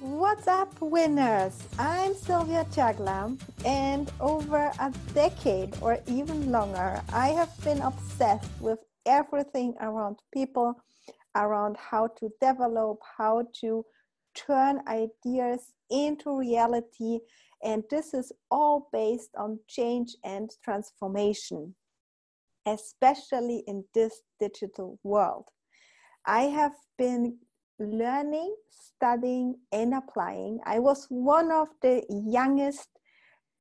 What's up, winners? I'm Sylvia Chagla, and over a decade or even longer, I have been obsessed with everything around people, around how to develop, how to turn ideas into reality. And this is all based on change and transformation, especially in this digital world. I have been learning, studying, and applying. I was one of the youngest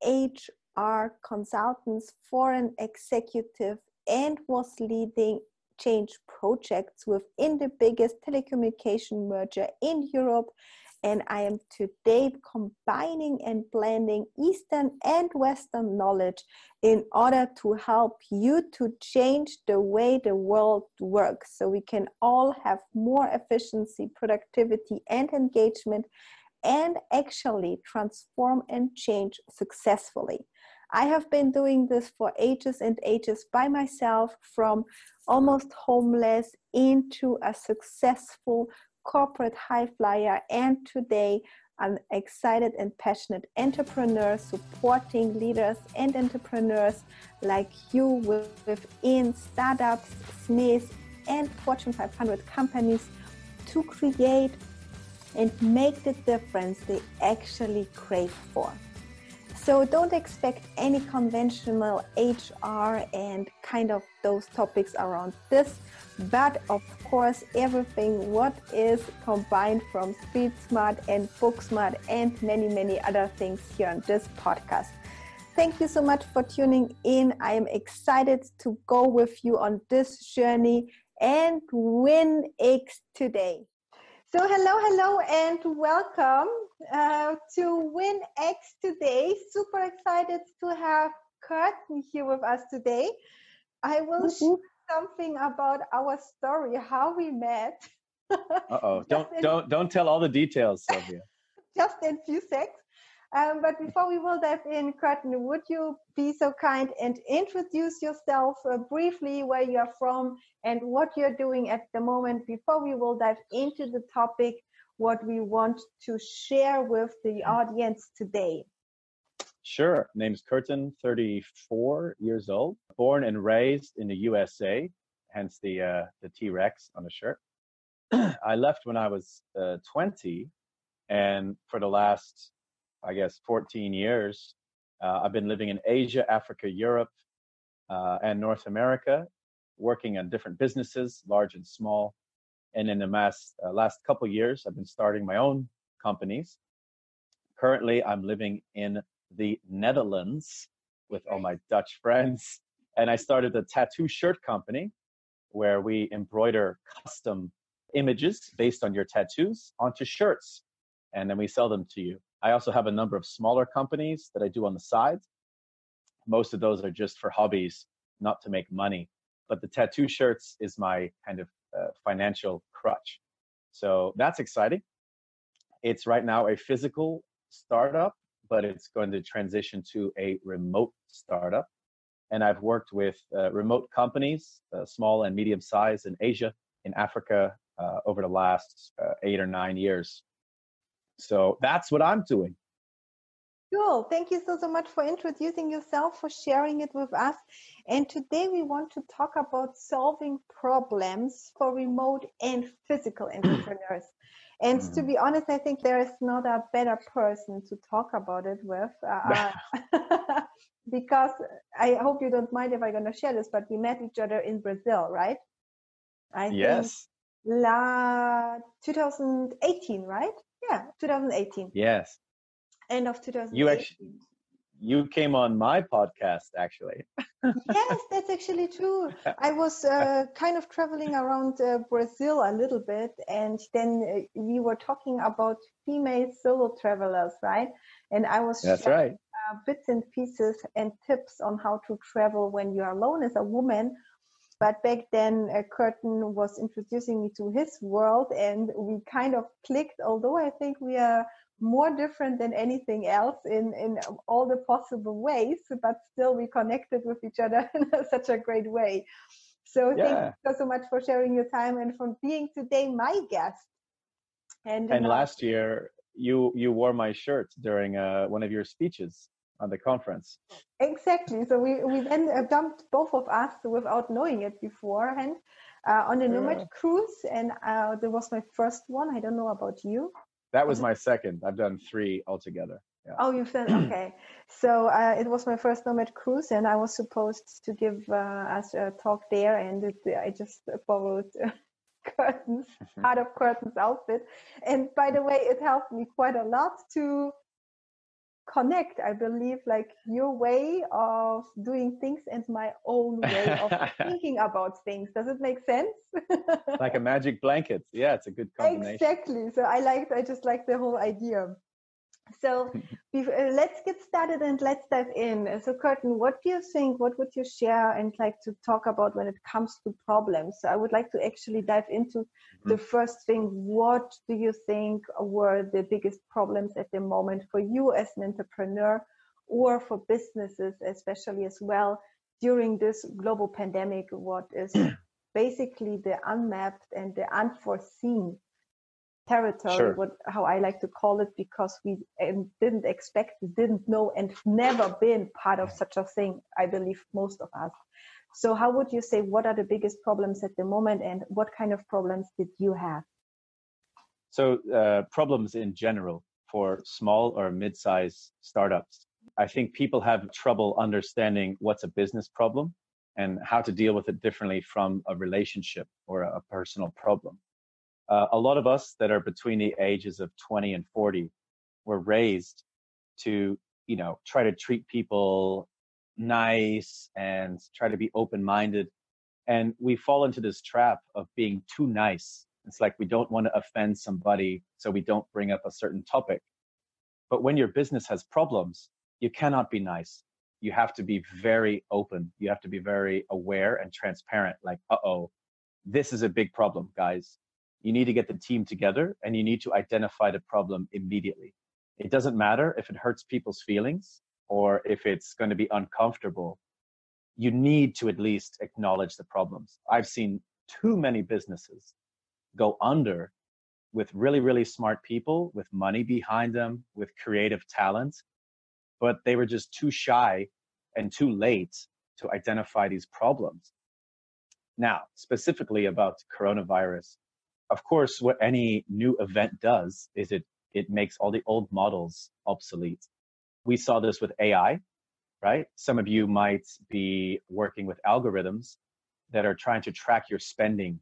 HR consultants for an executive and was leading change projects within the biggest telecommunication merger in Europe and I am today combining and blending Eastern and Western knowledge in order to help you to change the way the world works so we can all have more efficiency, productivity, and engagement and actually transform and change successfully. I have been doing this for ages and ages by myself from almost homeless into a successful corporate high flyer, and today I'm excited and passionate entrepreneur supporting leaders and entrepreneurs like you within startups, SMEs, and Fortune 500 companies to create and make the difference they actually crave for. So don't expect any conventional HR and kind of those topics around this, but of course everything what is combined from Street Smart and Book Smart and many many other things here on this podcast. Thank you so much for tuning in. I am excited to go with you on this journey and WinX today. So, hello, hello, and welcome uh, to WinX today. Super excited to have Curtin here with us today. I will mm-hmm. share something about our story, how we met. Uh oh! don't in, don't don't tell all the details, Sylvia. just in few seconds. Um, but before we will dive in, Curtin, would you be so kind and introduce yourself uh, briefly, where you are from, and what you're doing at the moment before we will dive into the topic, what we want to share with the audience today? Sure. Name's Curtin, 34 years old, born and raised in the USA, hence the uh, the T Rex on the shirt. I left when I was uh, 20, and for the last I guess, 14 years. Uh, I've been living in Asia, Africa, Europe, uh, and North America, working on different businesses, large and small. And in the last, uh, last couple years, I've been starting my own companies. Currently, I'm living in the Netherlands with all my Dutch friends. And I started a tattoo shirt company where we embroider custom images based on your tattoos onto shirts. And then we sell them to you. I also have a number of smaller companies that I do on the side. Most of those are just for hobbies, not to make money. But the tattoo shirts is my kind of uh, financial crutch. So that's exciting. It's right now a physical startup, but it's going to transition to a remote startup. And I've worked with uh, remote companies, uh, small and medium size in Asia, in Africa, uh, over the last uh, eight or nine years. So that's what I'm doing. Cool. Thank you so, so much for introducing yourself, for sharing it with us. And today we want to talk about solving problems for remote and physical entrepreneurs. And mm. to be honest, I think there is not a better person to talk about it with. Uh, because I hope you don't mind if I'm going to share this, but we met each other in Brazil, right? I yes. La 2018, right? Yeah, 2018. Yes. End of 2018. You actually you came on my podcast actually. yes, that's actually true. I was uh, kind of traveling around uh, Brazil a little bit, and then uh, we were talking about female solo travelers, right? And I was that's sharing, right. Uh, bits and pieces and tips on how to travel when you are alone as a woman but back then, uh, Curtin was introducing me to his world, and we kind of clicked. Although I think we are more different than anything else in in all the possible ways, but still we connected with each other in such a great way. So yeah. thank you so, so much for sharing your time and for being today my guest. And, and last year, you you wore my shirt during uh, one of your speeches on the conference. Exactly. So we we then uh, jumped both of us without knowing it beforehand uh, on the Nomad yeah. cruise, and uh, that was my first one. I don't know about you. That was, my second. I've done three altogether. Yeah. Oh, you've done okay. so uh, it was my first Nomad cruise, and I was supposed to give uh, us a talk there, and it, I just borrowed Curtin's, heart of Curtin's outfit. And by the way, it helped me quite a lot to connect i believe like your way of doing things and my own way of thinking about things. Does it make sense? Like a magic blanket. Yeah it's a good combination. Exactly. So i liked i just like the whole idea so uh, let's get started and let's dive in. So, Curtin, what do you think? What would you share and like to talk about when it comes to problems? So, I would like to actually dive into mm-hmm. the first thing. What do you think were the biggest problems at the moment for you as an entrepreneur or for businesses, especially as well during this global pandemic? What is basically the unmapped and the unforeseen territory, sure. what how I like to call it, because we um, didn't expect, didn't know, and never been part of such a thing. I believe most of us. So, how would you say what are the biggest problems at the moment, and what kind of problems did you have? So, uh, problems in general for small or mid-sized startups. I think people have trouble understanding what's a business problem and how to deal with it differently from a relationship or a personal problem uh, a lot of us that are between the ages of 20 and 40 were raised to you know try to treat people nice and try to be open minded and we fall into this trap of being too nice. It's like we don't want to offend somebody so we don't bring up a certain topic. But when your business has problems you cannot be nice. You have to be very open. You have to be very aware and transparent like uh-oh this is a big problem guys you need to get the team together and you need to identify the problem immediately. It doesn't matter if it hurts people's feelings or if it's going to be uncomfortable. You need to at least acknowledge the problems. I've seen too many businesses go under with really, really smart people, with money behind them, with creative talent, but they were just too shy and too late to identify these problems. Now, specifically about coronavirus, of course, what any new event does is it it makes all the old models obsolete. We saw this with AI, right? Some of you might be working with algorithms that are trying to track your spending.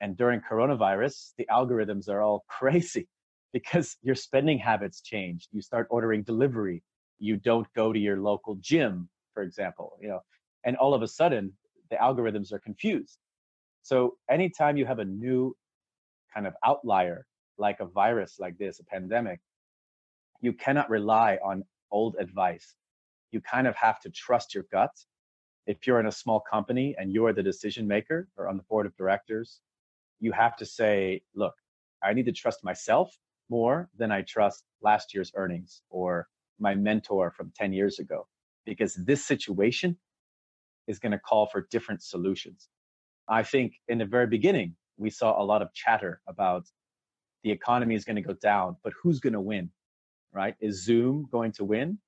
And during coronavirus, the algorithms are all crazy because your spending habits changed. You start ordering delivery. You don't go to your local gym, for example, you know, and all of a sudden the algorithms are confused. So anytime you have a new kind of outlier like a virus like this, a pandemic, you cannot rely on old advice. You kind of have to trust your gut. If you're in a small company and you're the decision maker or on the board of directors, you have to say, look, I need to trust myself more than I trust last year's earnings or my mentor from 10 years ago, because this situation is going to call for different solutions. I think in the very beginning, we saw a lot of chatter about the economy is going to go down, but who's going to win, right? Is Zoom going to win?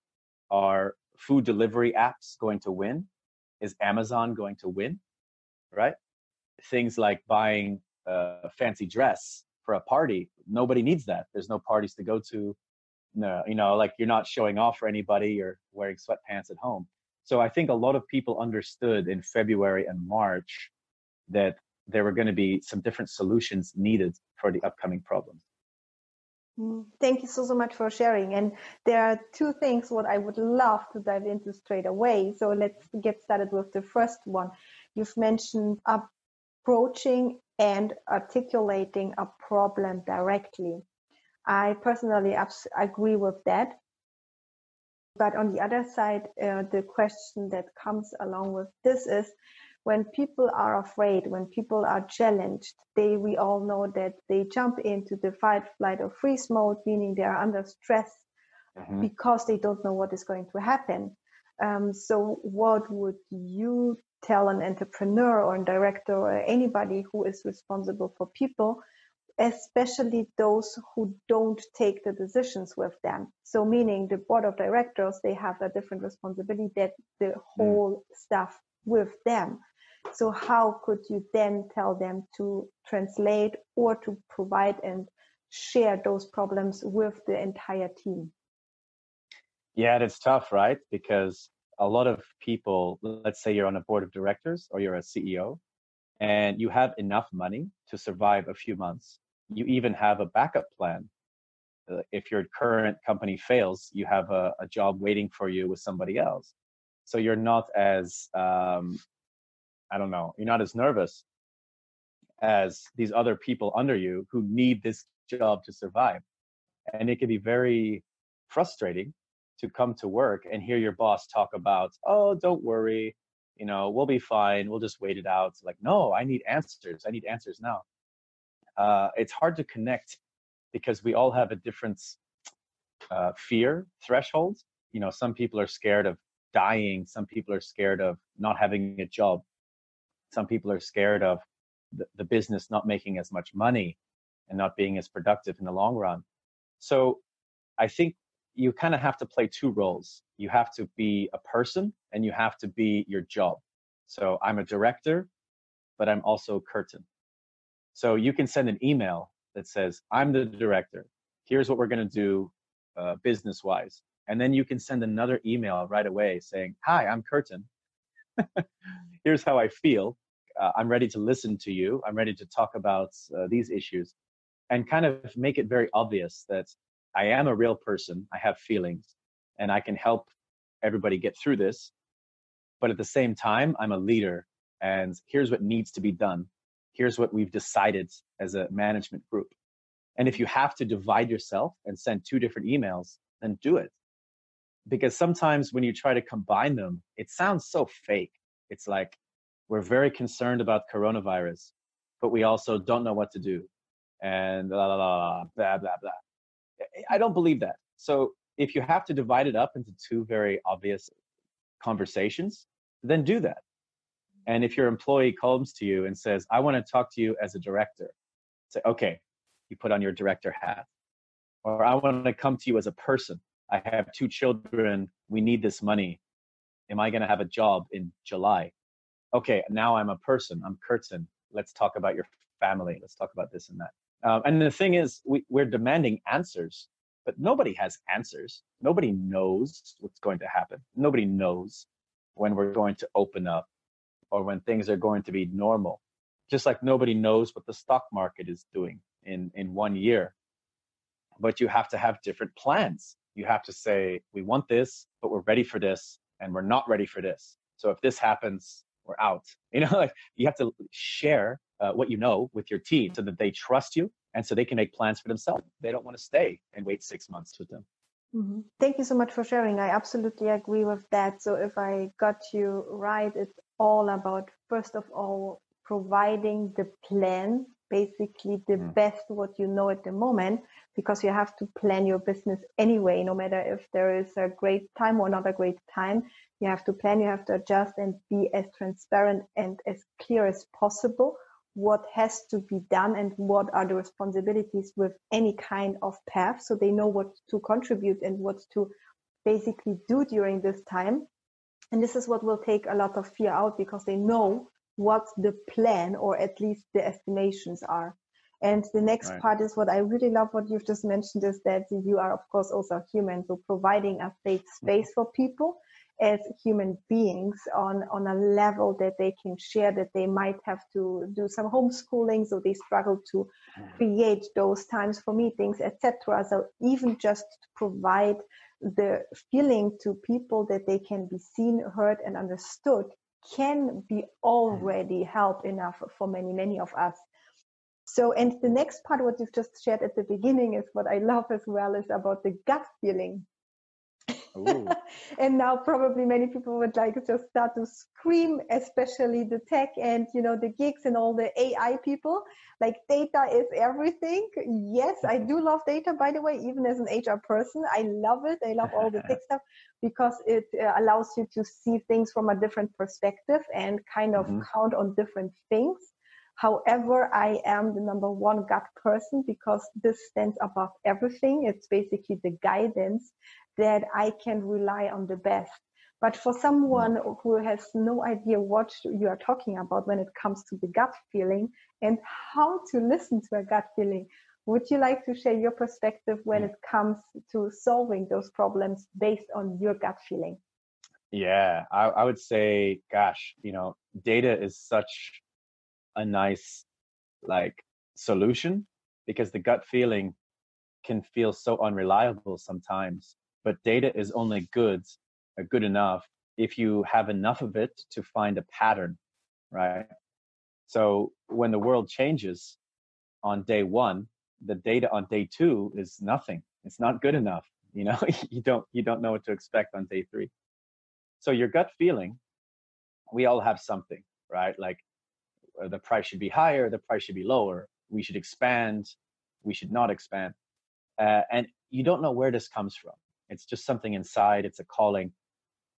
Are food delivery apps going to win? Is Amazon going to win, right? Things like buying a fancy dress for a party, nobody needs that. There's no parties to go to. No, you know, like you're not showing off for anybody. You're wearing sweatpants at home. So I think a lot of people understood in February and March that there were going to be some different solutions needed for the upcoming problems. Mm, thank you so, so much for sharing. And there are two things what I would love to dive into straight away. So let's get started with the first one. You've mentioned approaching and articulating a problem directly. I personally agree with that. But on the other side, uh, the question that comes along with this is when people are afraid, when people are challenged, they we all know that they jump into the fight, flight, or freeze mode, meaning they are under stress mm-hmm. because they don't know what is going to happen. Um, so, what would you tell an entrepreneur or a director or anybody who is responsible for people especially those who don't take the decisions with them. So, meaning the board of directors, they have a different responsibility that the mm. whole mm. stuff with them. So, how could you then tell them to translate or to provide and share those problems with the entire team? Yeah, it's tough, right? Because a lot of people, let's say you're on a board of directors or you're a CEO, and you have enough money to survive a few months. You even have a backup plan. Uh, if your current company fails, you have a, a, job waiting for you with somebody else. So you're not as, um, I don't know, you're not as nervous as these other people under you who need this job to survive. And it can be very frustrating to come to work and hear your boss talk about, oh, don't worry, you know, we'll be fine. We'll just wait it out. Like, no, I need answers. I need answers now. Uh, it's hard to connect because we all have a different uh, fear threshold. You know, some people are scared of dying. Some people are scared of not having a job. Some people are scared of the, the business not making as much money and not being as productive in the long run. So I think you kind of have to play two roles. You have to be a person and you have to be your job. So I'm a director, but I'm also curtin. So you can send an email that says, I'm the director. Here's what we're going to do uh, business wise. And then you can send another email right away saying, Hi, I'm curtin. Here's how I feel. Uh, I'm ready to listen to you. I'm ready to talk about uh, these issues and kind of make it very obvious that I am a real person. I have feelings and I can help everybody get through this. But at the same time, I'm a leader and here's what needs to be done. Here's what we've decided as a management group. And if you have to divide yourself and send two different emails, then do it. Because sometimes when you try to combine them, it sounds so fake. It's like, we're very concerned about coronavirus, but we also don't know what to do. And blah, blah, blah, blah, blah, blah. I don't believe that. So if you have to divide it up into two very obvious conversations, then do that. And if your employee comes to you and says, I want to talk to you as a director, say, okay, you put on your director hat. Or I want to come to you as a person. I have two children. We need this money. Am I going to have a job in July? Okay, now I'm a person. I'm Curtin. Let's talk about your family. Let's talk about this and that. Um, and the thing is, we, we're demanding answers, but nobody has answers. Nobody knows what's going to happen. Nobody knows when we're going to open up or when things are going to be normal. Just like nobody knows what the stock market is doing in, in one year. But you have to have different plans. You have to say, we want this, but we're ready for this, and we're not ready for this. So if this happens, we're out. You know, like you have to share uh, what you know with your team so that they trust you and so they can make plans for themselves. They don't want to stay and wait six months with them. Mm-hmm. Thank you so much for sharing. I absolutely agree with that. So, if I got you right, it's all about, first of all, providing the plan, basically the mm. best what you know at the moment, because you have to plan your business anyway, no matter if there is a great time or not a great time. You have to plan, you have to adjust and be as transparent and as clear as possible what has to be done and what are the responsibilities with any kind of path so they know what to contribute and what to basically do during this time and this is what will take a lot of fear out because they know what the plan or at least the estimations are and the next right. part is what i really love what you've just mentioned is that you are of course also human so providing a safe mm-hmm. space for people as human beings on, on a level that they can share that they might have to do some homeschooling so they struggle to mm. create those times for meetings etc so even just to provide the feeling to people that they can be seen heard and understood can be mm. already help enough for many many of us. So and the next part what you've just shared at the beginning is what i love as well is about the gut feeling and now probably many people would like just start to scream, especially the tech and you know the geeks and all the AI people. Like data is everything. Yes, I do love data. By the way, even as an HR person, I love it. I love all the tech stuff because it uh, allows you to see things from a different perspective and kind of mm-hmm. count on different things. However, I am the number one gut person because this stands above everything. It's basically the guidance that I can rely on the best. But for someone mm. who has no idea what you are talking about when it comes to the gut feeling and how to listen to a gut feeling, would you like to share your perspective when mm. it comes to solving those problems based on your gut feeling? Yeah, I, I would say, gosh, you know, data is such a nice like solution because the gut feeling can feel so unreliable sometimes but data is only good uh, good enough if you have enough of it to find a pattern right? So when the world changes on day one the data on day two is nothing. It's not good enough you know? You don't you don't know what to expect on day three. So your gut feeling we all have something right? Like uh, the price should be higher, the price should be lower, we should expand, we should not expand. Uh, and you don't know where this comes from. It's just something inside, it's a calling.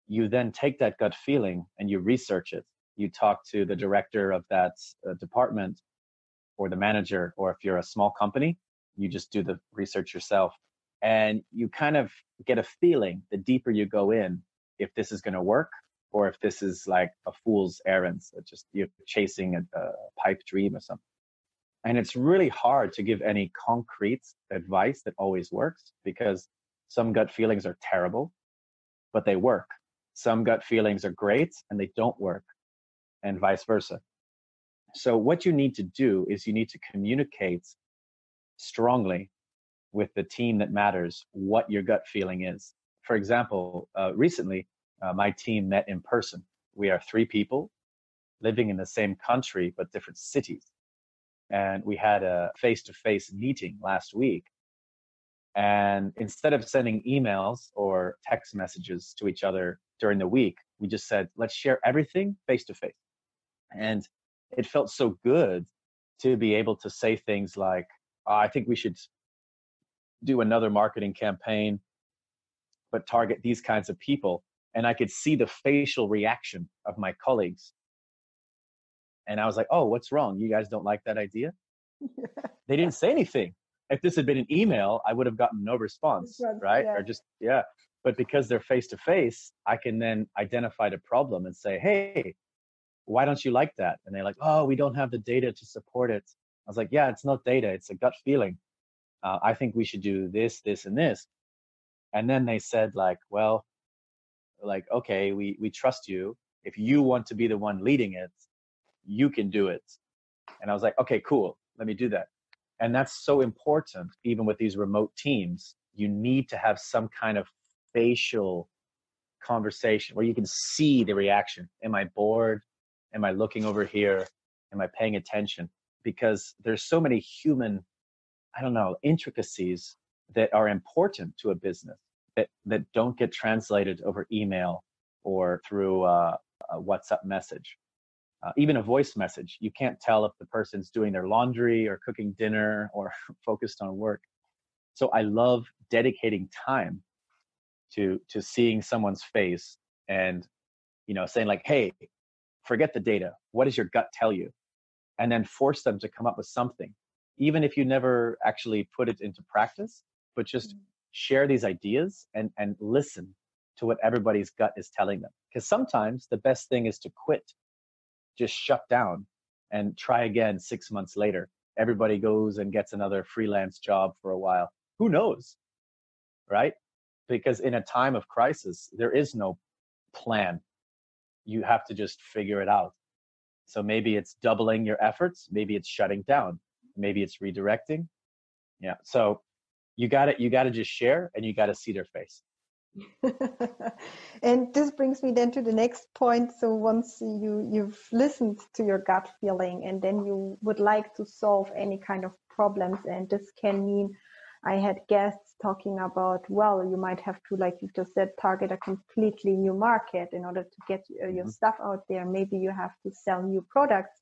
You then take that gut feeling and you research it. You talk to the director of that uh, department or the manager, or if you're a small company, you just do the research yourself. And you kind of get a feeling the deeper you go in if this is going to work or if this is like a fool's errand, so just you're chasing a, a pipe dream or something. And it's really hard to give any concrete advice that always works because some gut feelings are terrible, but they work. Some gut feelings are great and they don't work, and vice versa. So, what you need to do is you need to communicate strongly with the team that matters what your gut feeling is. For example, uh, recently uh, my team met in person. We are three people living in the same country but different cities. And we had a face to face meeting last week. And instead of sending emails or text messages to each other during the week, we just said, let's share everything face to face. And it felt so good to be able to say things like, oh, I think we should do another marketing campaign, but target these kinds of people and I could see the facial reaction of my colleagues. And I was like, oh, what's wrong? You guys don't like that idea? they didn't say anything. If this had been an email, I would have gotten no response, right? Yeah. Or just, yeah. But because they're face to face, I can then identify the problem and say, hey, why don't you like that? And they're like, oh, we don't have the data to support it. I was like, yeah, it's not data, it's a gut feeling. Uh, I think we should do this, this, and this. And then they said, like, well, like okay we we trust you if you want to be the one leading it you can do it and i was like okay cool let me do that and that's so important even with these remote teams you need to have some kind of facial conversation where you can see the reaction. Am i bored? Am i looking over here? Am i paying attention? Because there's so many human i don't know intricacies that are important to a business that, that don't get translated over email or through uh, a WhatsApp message. Uh, even a voice message, you can't tell if the person's doing their laundry or cooking dinner or focused on work. So I love dedicating time to to seeing someone's face and you know saying like, "Hey, forget the data. What does your gut tell you?" And then force them to come up with something, even if you never actually put it into practice, but just mm-hmm share these ideas and and listen to what everybody's gut is telling them because sometimes the best thing is to quit just shut down and try again 6 months later. Everybody goes and gets another freelance job for a while. Who knows right? Because in a time of crisis there is no plan. You have to just figure it out. So maybe it's doubling your efforts maybe it's shutting down maybe it's redirecting. Yeah so you got it you got to just share and you got to see their face and this brings me then to the next point. So once you you've listened to your gut feeling and then you would like to solve any kind of problems and this can mean i had guests talking about well you might have to like you just said target a completely new market in order to get uh, your mm-hmm. stuff out there. Maybe you have to sell new products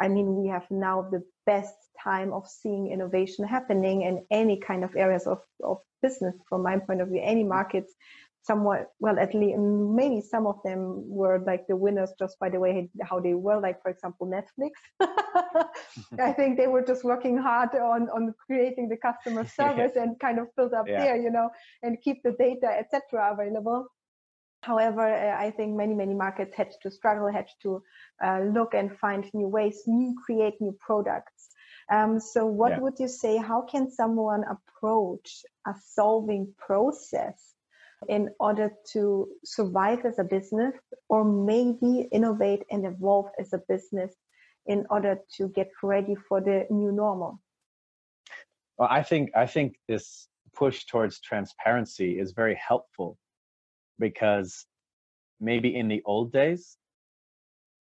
I mean, we have now the best time of seeing innovation happening in any kind of areas of, of business, from my point of view, any markets. somewhat well at least maybe some of them were like the winners just by the way how they were like for example netflix i think they were just working hard on on creating the customer service yeah. and kind of build up yeah. there you know and keep the data etc available however uh, i think many many markets had to struggle had to uh, look and find new ways new create new products um, so what yeah. would you say how can someone approach a solving process in order to survive as a business or maybe innovate and evolve as a business in order to get ready for the new normal well i think i think this push towards transparency is very helpful because maybe in the old days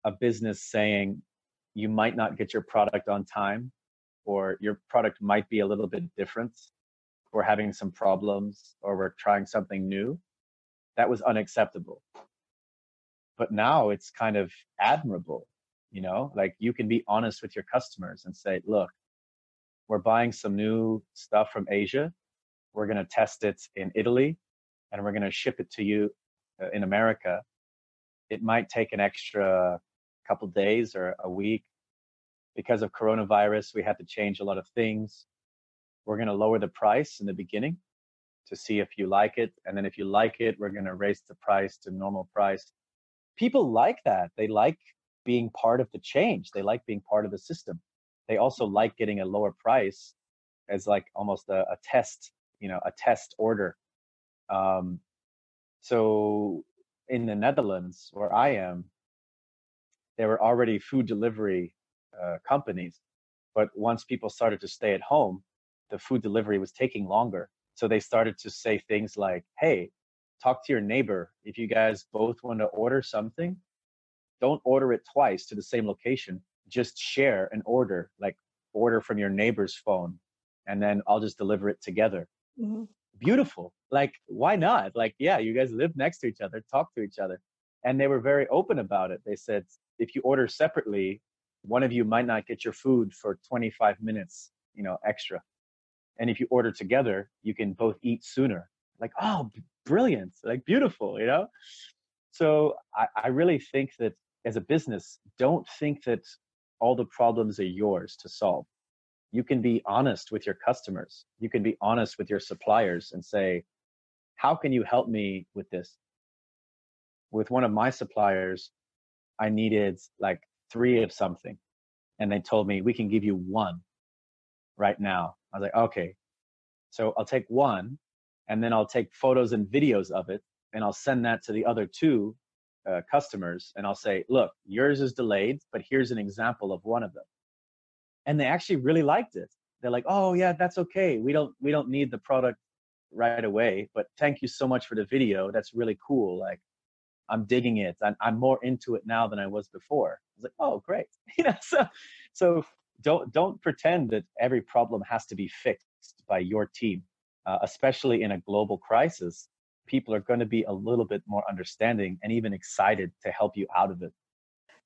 a business saying you might not get your product on time or your product might be a little bit different we're having some problems or we're trying something new, that was unacceptable. But now it's kind of admirable, you know, like you can be honest with your customers and say, look, we're buying some new stuff from Asia. We're going to test it in Italy and we're going to ship it to you uh, in America. It might take an extra couple days or a week because of coronavirus. We had to change a lot of things we're going to lower the price in the beginning to see if you like it. And then if you like it, we're going to raise the price to normal price. People like that. They like being part of the change. They like being part of the system. They also like getting a lower price as like almost a, a test, you know, a test order. Um, so in the Netherlands, where I am, there were already food delivery uh, companies. But once people started to stay at home, the food delivery was taking longer. So they started to say things like, hey, talk to your neighbor. If you guys both want to order something, don't order it twice to the same location. Just share an order, like order from your neighbor's phone, and then I'll just deliver it together. Mm-hmm. Beautiful. Like, why not? Like, yeah, you guys live next to each other, talk to each other. And they were very open about it. They said, if you order separately, one of you might not get your food for 25 minutes, you know, extra and if you order together you can both eat sooner like oh brilliant like beautiful you know so I, I really think that as a business don't think that all the problems are yours to solve you can be honest with your customers you can be honest with your suppliers and say how can you help me with this with one of my suppliers i needed like three of something and they told me we can give you one right now I was like, okay. So I'll take one and then I'll take photos and videos of it and I'll send that to the other two uh, customers and I'll say, look, yours is delayed, but here's an example of one of them. And they actually really liked it. They're like, oh yeah, that's okay. We don't we don't need the product right away, but thank you so much for the video. That's really cool. Like I'm digging it. I'm, I'm more into it now than I was before. I was like, oh great. you know, so so don't don't pretend that every problem has to be fixed by your team uh, especially in a global crisis people are going to be a little bit more understanding and even excited to help you out of it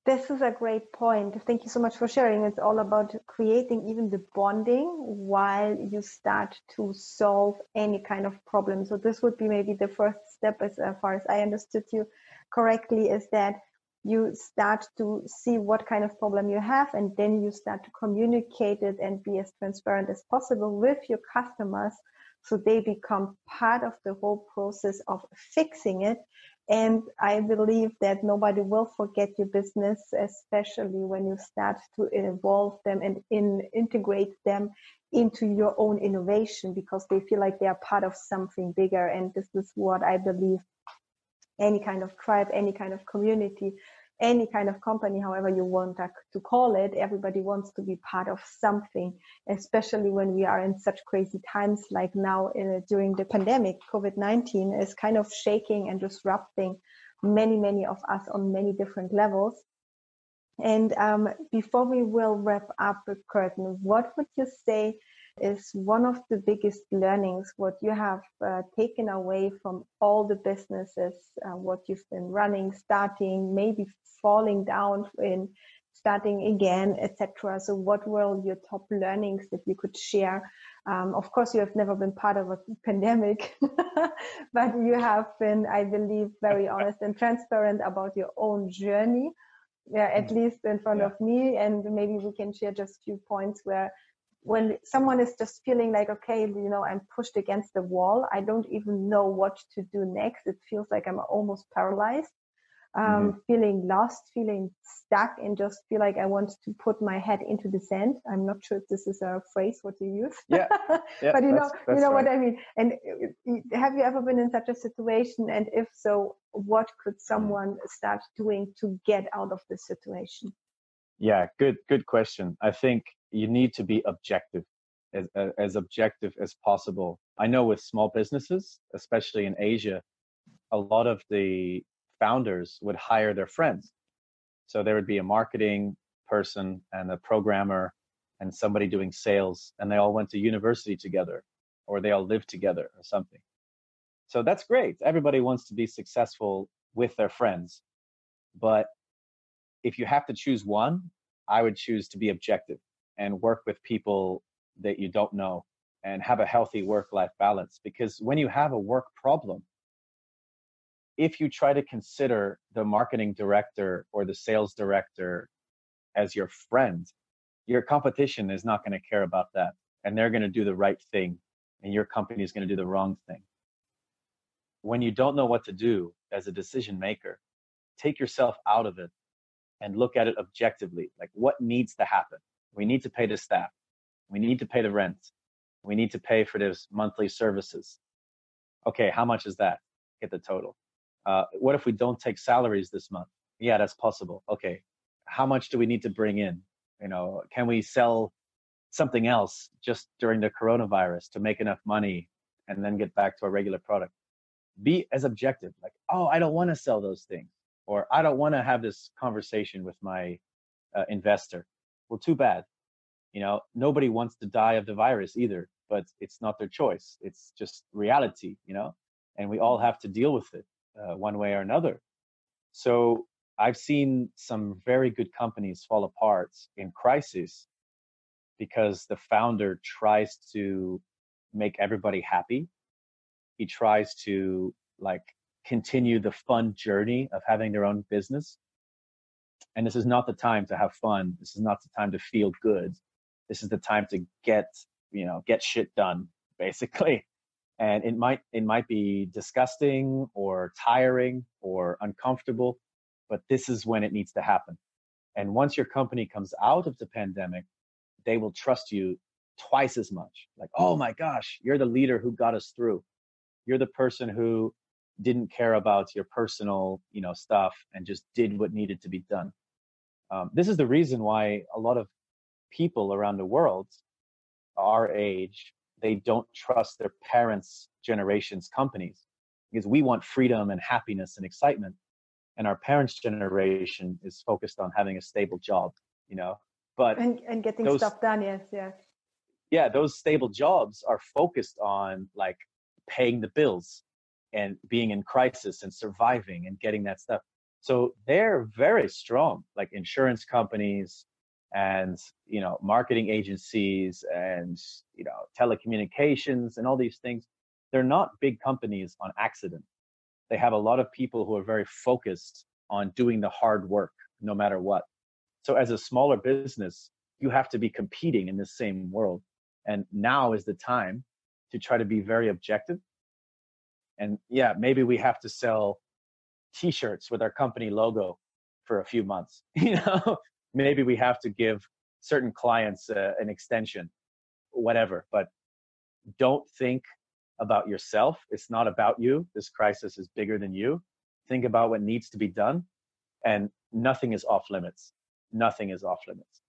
this is a great point. Thank you so much for sharing. It's all about creating even the bonding while you start to solve any kind of problem. So this would be maybe the first step as uh, far as i understood you correctly is that you start to see what kind of problem you have and then you start to communicate it and be as transparent as possible with your customers so they become part of the whole process of fixing it and i believe that nobody will forget your business especially when you start to evolve them and in, integrate them into your own innovation because they feel like they are part of something bigger. And this is what i believe any kind of tribe, any kind of community, any kind of company, however you want to call it, everybody wants to be part of something, especially when we are in such crazy times like now uh, during the pandemic. COVID 19 is kind of shaking and disrupting many, many of us on many different levels. And um, before we will wrap up, Curtin, what would you say is one of the biggest learnings what you have uh, taken away from all the businesses uh, what you've been running starting maybe falling down in starting again, etc. So, what were your top learnings that you could share? Um, of course, you have never been part of a pandemic, but you have been, I believe, very honest and transparent about your own journey. Yeah, at mm. least in front yeah. of me, and maybe we can share just a few points where when someone is just feeling like okay you know i'm pushed against the wall i don't even know what to do next. It feels like i'm almost paralyzed. Um, mm-hmm. feeling lost feeling stuck and just feel like i want to put my head into the sand. I'm not sure if this is a phrase what you use yeah, yeah but you know that's you know right. what i mean. And uh, have you ever been in such a situation? And if so what could mm. someone start doing to get out of this situation? Yeah good good question. I think you need to be objective as, as objective as possible. I know with small businesses especially in asia a lot of the founders would hire their friends. So there would be a marketing person and a programmer and somebody doing sales and they all went to university together or they all lived together or something. So that's great. Everybody wants to be successful with their friends. But if you have to choose one i would choose to be objective and work with people that you don't know and have a healthy work life balance. Because when you have a work problem, if you try to consider the marketing director or the sales director as your friend, your competition is not going to care about that. And they're going to do the right thing, and your company is going to do the wrong thing. When you don't know what to do as a decision maker, take yourself out of it and look at it objectively like what needs to happen we need to pay the staff. We need to pay the rent. We need to pay for those monthly services. Okay, how much is that? Get the total. Uh, what if we don't take salaries this month? Yeah, that's possible. Okay, how much do we need to bring in? You know, can we sell something else just during the coronavirus to make enough money and then get back to a regular product? Be as objective, like, oh, I don't want to sell those things, or I don't want to have this conversation with my uh, investor well, too bad. You know, nobody wants to die of the virus either, but it's not their choice. It's just reality, you know, and we all have to deal with it uh, one way or another. So I've seen some very good companies fall apart in crisis because the founder tries to make everybody happy. He tries to like continue the fun journey of having their own business and this is not the time to have fun. This is not the time to feel good. This is the time to get, you know, get shit done, basically. And it might it might be disgusting or tiring or uncomfortable, but this is when it needs to happen. And once your company comes out of the pandemic, they will trust you twice as much. Like, oh my gosh, you're the leader who got us through. You're the person who didn't care about your personal, you know, stuff and just did what needed to be done. Um, this is the reason why a lot of people around the world, our age, they don't trust their parents' generation's companies because we want freedom and happiness and excitement, and our parents' generation is focused on having a stable job, you know. But and and getting those, stuff done, yes, yes. Yeah, those stable jobs are focused on like paying the bills and being in crisis and surviving and getting that stuff. So they're very strong, like insurance companies and you know marketing agencies and you know telecommunications and all these things. They're not big companies on accident. They have a lot of people who are very focused on doing the hard work no matter what. So as a smaller business, you have to be competing in the same world. And now is the time to try to be very objective. And yeah, maybe we have to sell t-shirts with our company logo for a few months you know? Maybe we have to give certain clients uh, an extension whatever but don't think about yourself. It's not about you. This crisis is bigger than you. Think about what needs to be done and nothing is off limits. Nothing is off limits.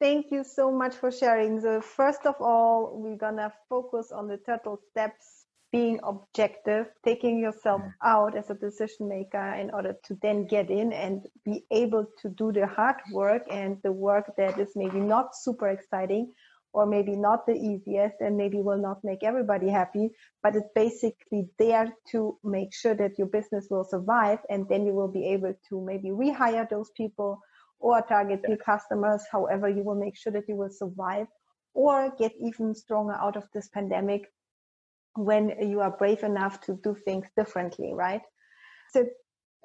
Thank you so much for sharing. So first of all we're gonna focus on the turtle steps being objective, taking yourself out as a decision maker in order to then get in and be able to do the hard work and the work that is maybe not super exciting or maybe not the easiest and maybe will not make everybody happy, but it's basically there to make sure that your business will survive and then you will be able to maybe rehire those people or target new customers. However, you will make sure that you will survive or get even stronger out of this pandemic when you are brave enough to do things differently, right? So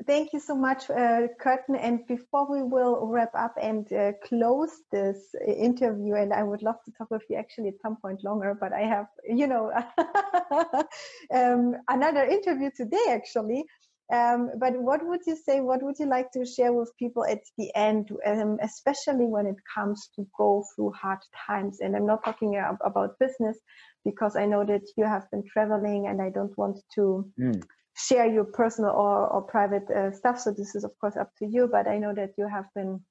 thank you so much, uh, Curtin. And before we will wrap up and uh, close this interview, and I would love to talk with you actually at some point longer, but I have, you know, um, another interview today actually. Um, but what would you say? What would you like to share with people at the end, um, especially when it comes to go through hard times? And I'm not talking about business because I know that you have been traveling, and I don't want to mm. share your personal or, or private uh, stuff. So this is of course up to you. But I know that you have been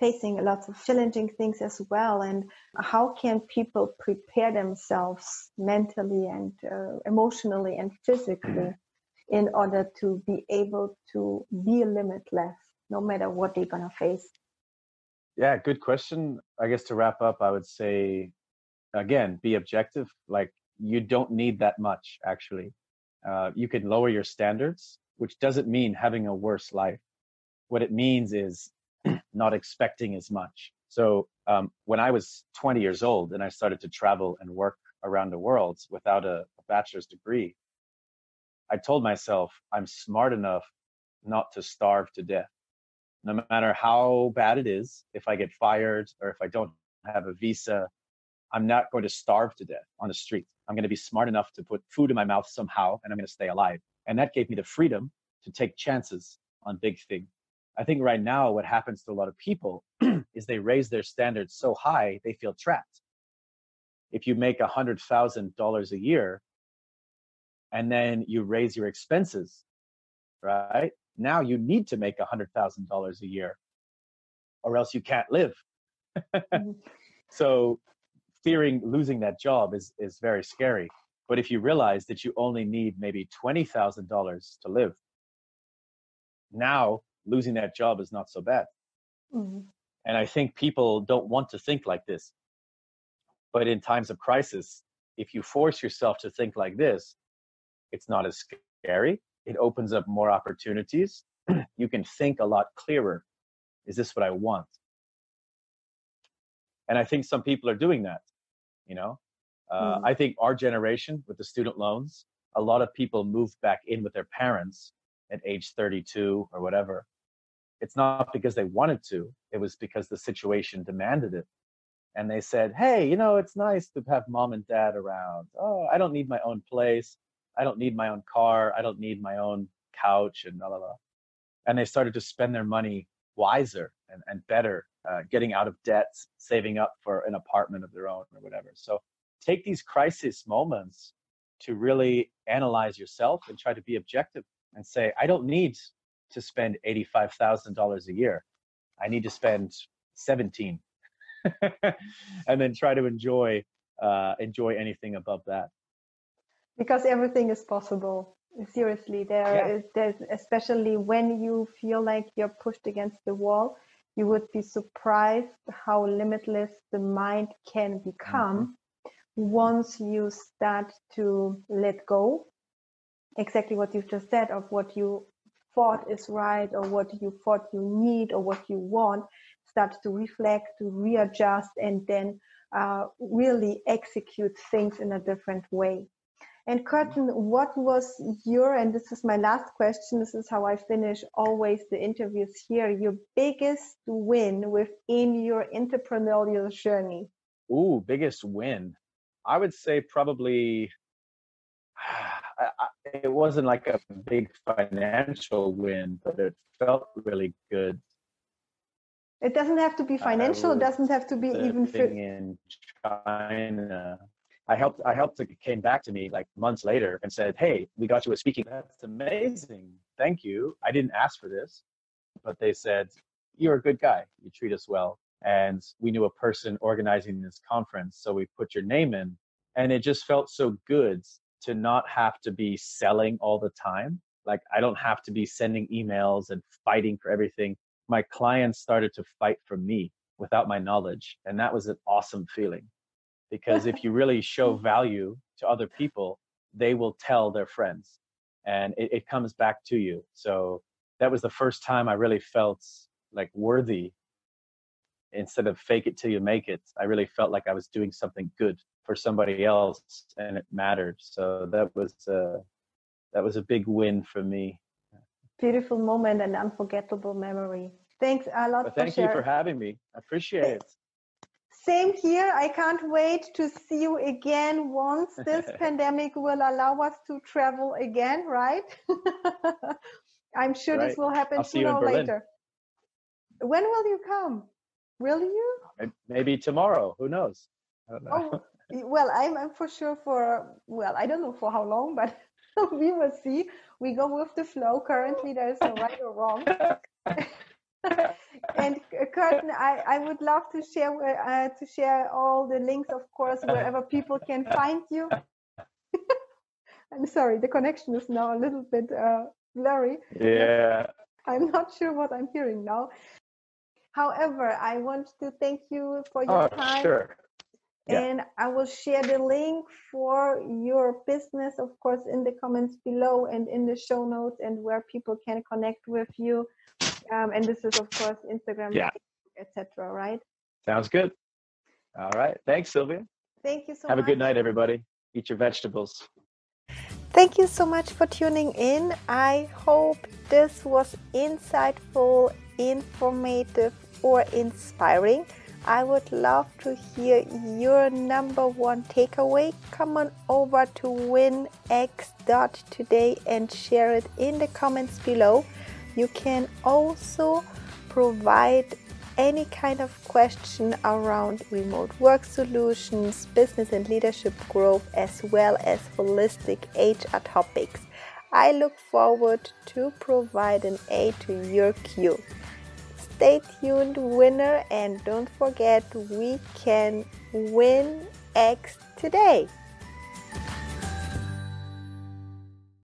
facing lots of challenging things as well. And how can people prepare themselves mentally and uh, emotionally and physically? in order to be able to be limitless no matter what they're going to face? Yeah, good question. I guess to wrap up, I would say again, be objective. Like you don't need that much actually. Uh, you can lower your standards, which doesn't mean having a worse life. What it means is not expecting as much. So um, when I was 20 years old and I started to travel and work around the world without a, a bachelor's degree, I told myself I'm smart enough not to starve to death. No matter how bad it is, if I get fired or if I don't have a visa, I'm not going to starve to death on the street. I'm going to be smart enough to put food in my mouth somehow and I'm going to stay alive. And that gave me the freedom to take chances on big things. I think right now, what happens to a lot of people is they raise their standards so high, they feel trapped. If you make a $100,000 a year, and then you raise your expenses, right? Now you need to make a $100,000 a year or else you can't live. Mm-hmm. so fearing losing that job is, is very scary. But if you realize that you only need maybe $20,000 to live, now losing that job is not so bad. Mm-hmm. And I think people don't want to think like this. But in times of crisis, if you force yourself to think like this, it's not as scary. It opens up more opportunities. you can think a lot clearer. Is this what I want? And I think some people are doing that. You know, uh, mm. I think our generation with the student loans, a lot of people moved back in with their parents at age 32 or whatever. It's not because they wanted to, it was because the situation demanded it. And they said, hey, you know, it's nice to have mom and dad around. Oh, I don't need my own place. I don't need my own car. I don't need my own couch and blah, blah, blah. And they started to spend their money wiser and, and better, uh, getting out of debt, saving up for an apartment of their own or whatever. So take these crisis moments to really analyze yourself and try to be objective and say, I don't need to spend $85,000 a year. I need to spend 17 and then try to enjoy uh, enjoy anything above that because everything is possible seriously there yeah. is, especially when you feel like you're pushed against the wall you would be surprised how limitless the mind can become mm-hmm. once you start to let go exactly what you've just said of what you thought is right or what you thought you need or what you want start to reflect to readjust and then uh, really execute things in a different way and Curtin, what was your, and this is my last question, this is how I finish always the interviews here, your biggest win within your entrepreneurial journey? Ooh, biggest win. I would say probably it wasn't like a big financial win, but it felt really good. It doesn't have to be financial. It doesn't have to be even. In China, I helped I helped it came back to me like months later and said, Hey, we got you a speaking. That's amazing. Thank you. I didn't ask for this. But they said, You're a good guy. You treat us well. And we knew a person organizing this conference. So we put your name in. And it just felt so good to not have to be selling all the time. Like I don't have to be sending emails and fighting for everything. My clients started to fight for me without my knowledge. And that was an awesome feeling because if you really show value to other people they will tell their friends and it, it, comes back to you so that was the first time i really felt like worthy instead of fake it till you make it, I really felt like I was doing something good for somebody else and it mattered. So that was uh, that was a big win for me. Beautiful moment and unforgettable memory. Thanks a lot. But thank for you for having me. I appreciate it. Same here. I can't wait to see you again once this pandemic will allow us to travel again, right? I'm sure right. this will happen I'll sooner or later. When will you come? Will you? Maybe tomorrow. Who knows? Oh, well, I'm, I'm for sure for, well, I don't know for how long, but we will see. We go with the flow. Currently, there is no right or wrong. And uh, Curtin, I, I would love to share uh, to share all the links, of course, wherever people can find you. I'm sorry, the connection is now a little bit uh, blurry. Yeah. I'm not sure what I'm hearing now. However, I want to thank you for your oh, time. Sure. Yeah. And I will share the link for your business, of course, in the comments below and in the show notes and where people can connect with you. Um, and this is, of course, Instagram, yeah. etc. Right? Sounds good. All right. Thanks, Sylvia. Thank you so much. Have much. a good night, everybody. Eat your vegetables. Thank you so much for tuning in. I hope this was insightful, informative, or inspiring. I would love to hear your number one takeaway. Come on over to winx.today and share it in the comments below. You can also provide any kind of question around remote work solutions, business and leadership growth, as well as holistic HR topics. I look forward to provide an aid to your queue. Stay tuned, winner, and don't forget we can win X today.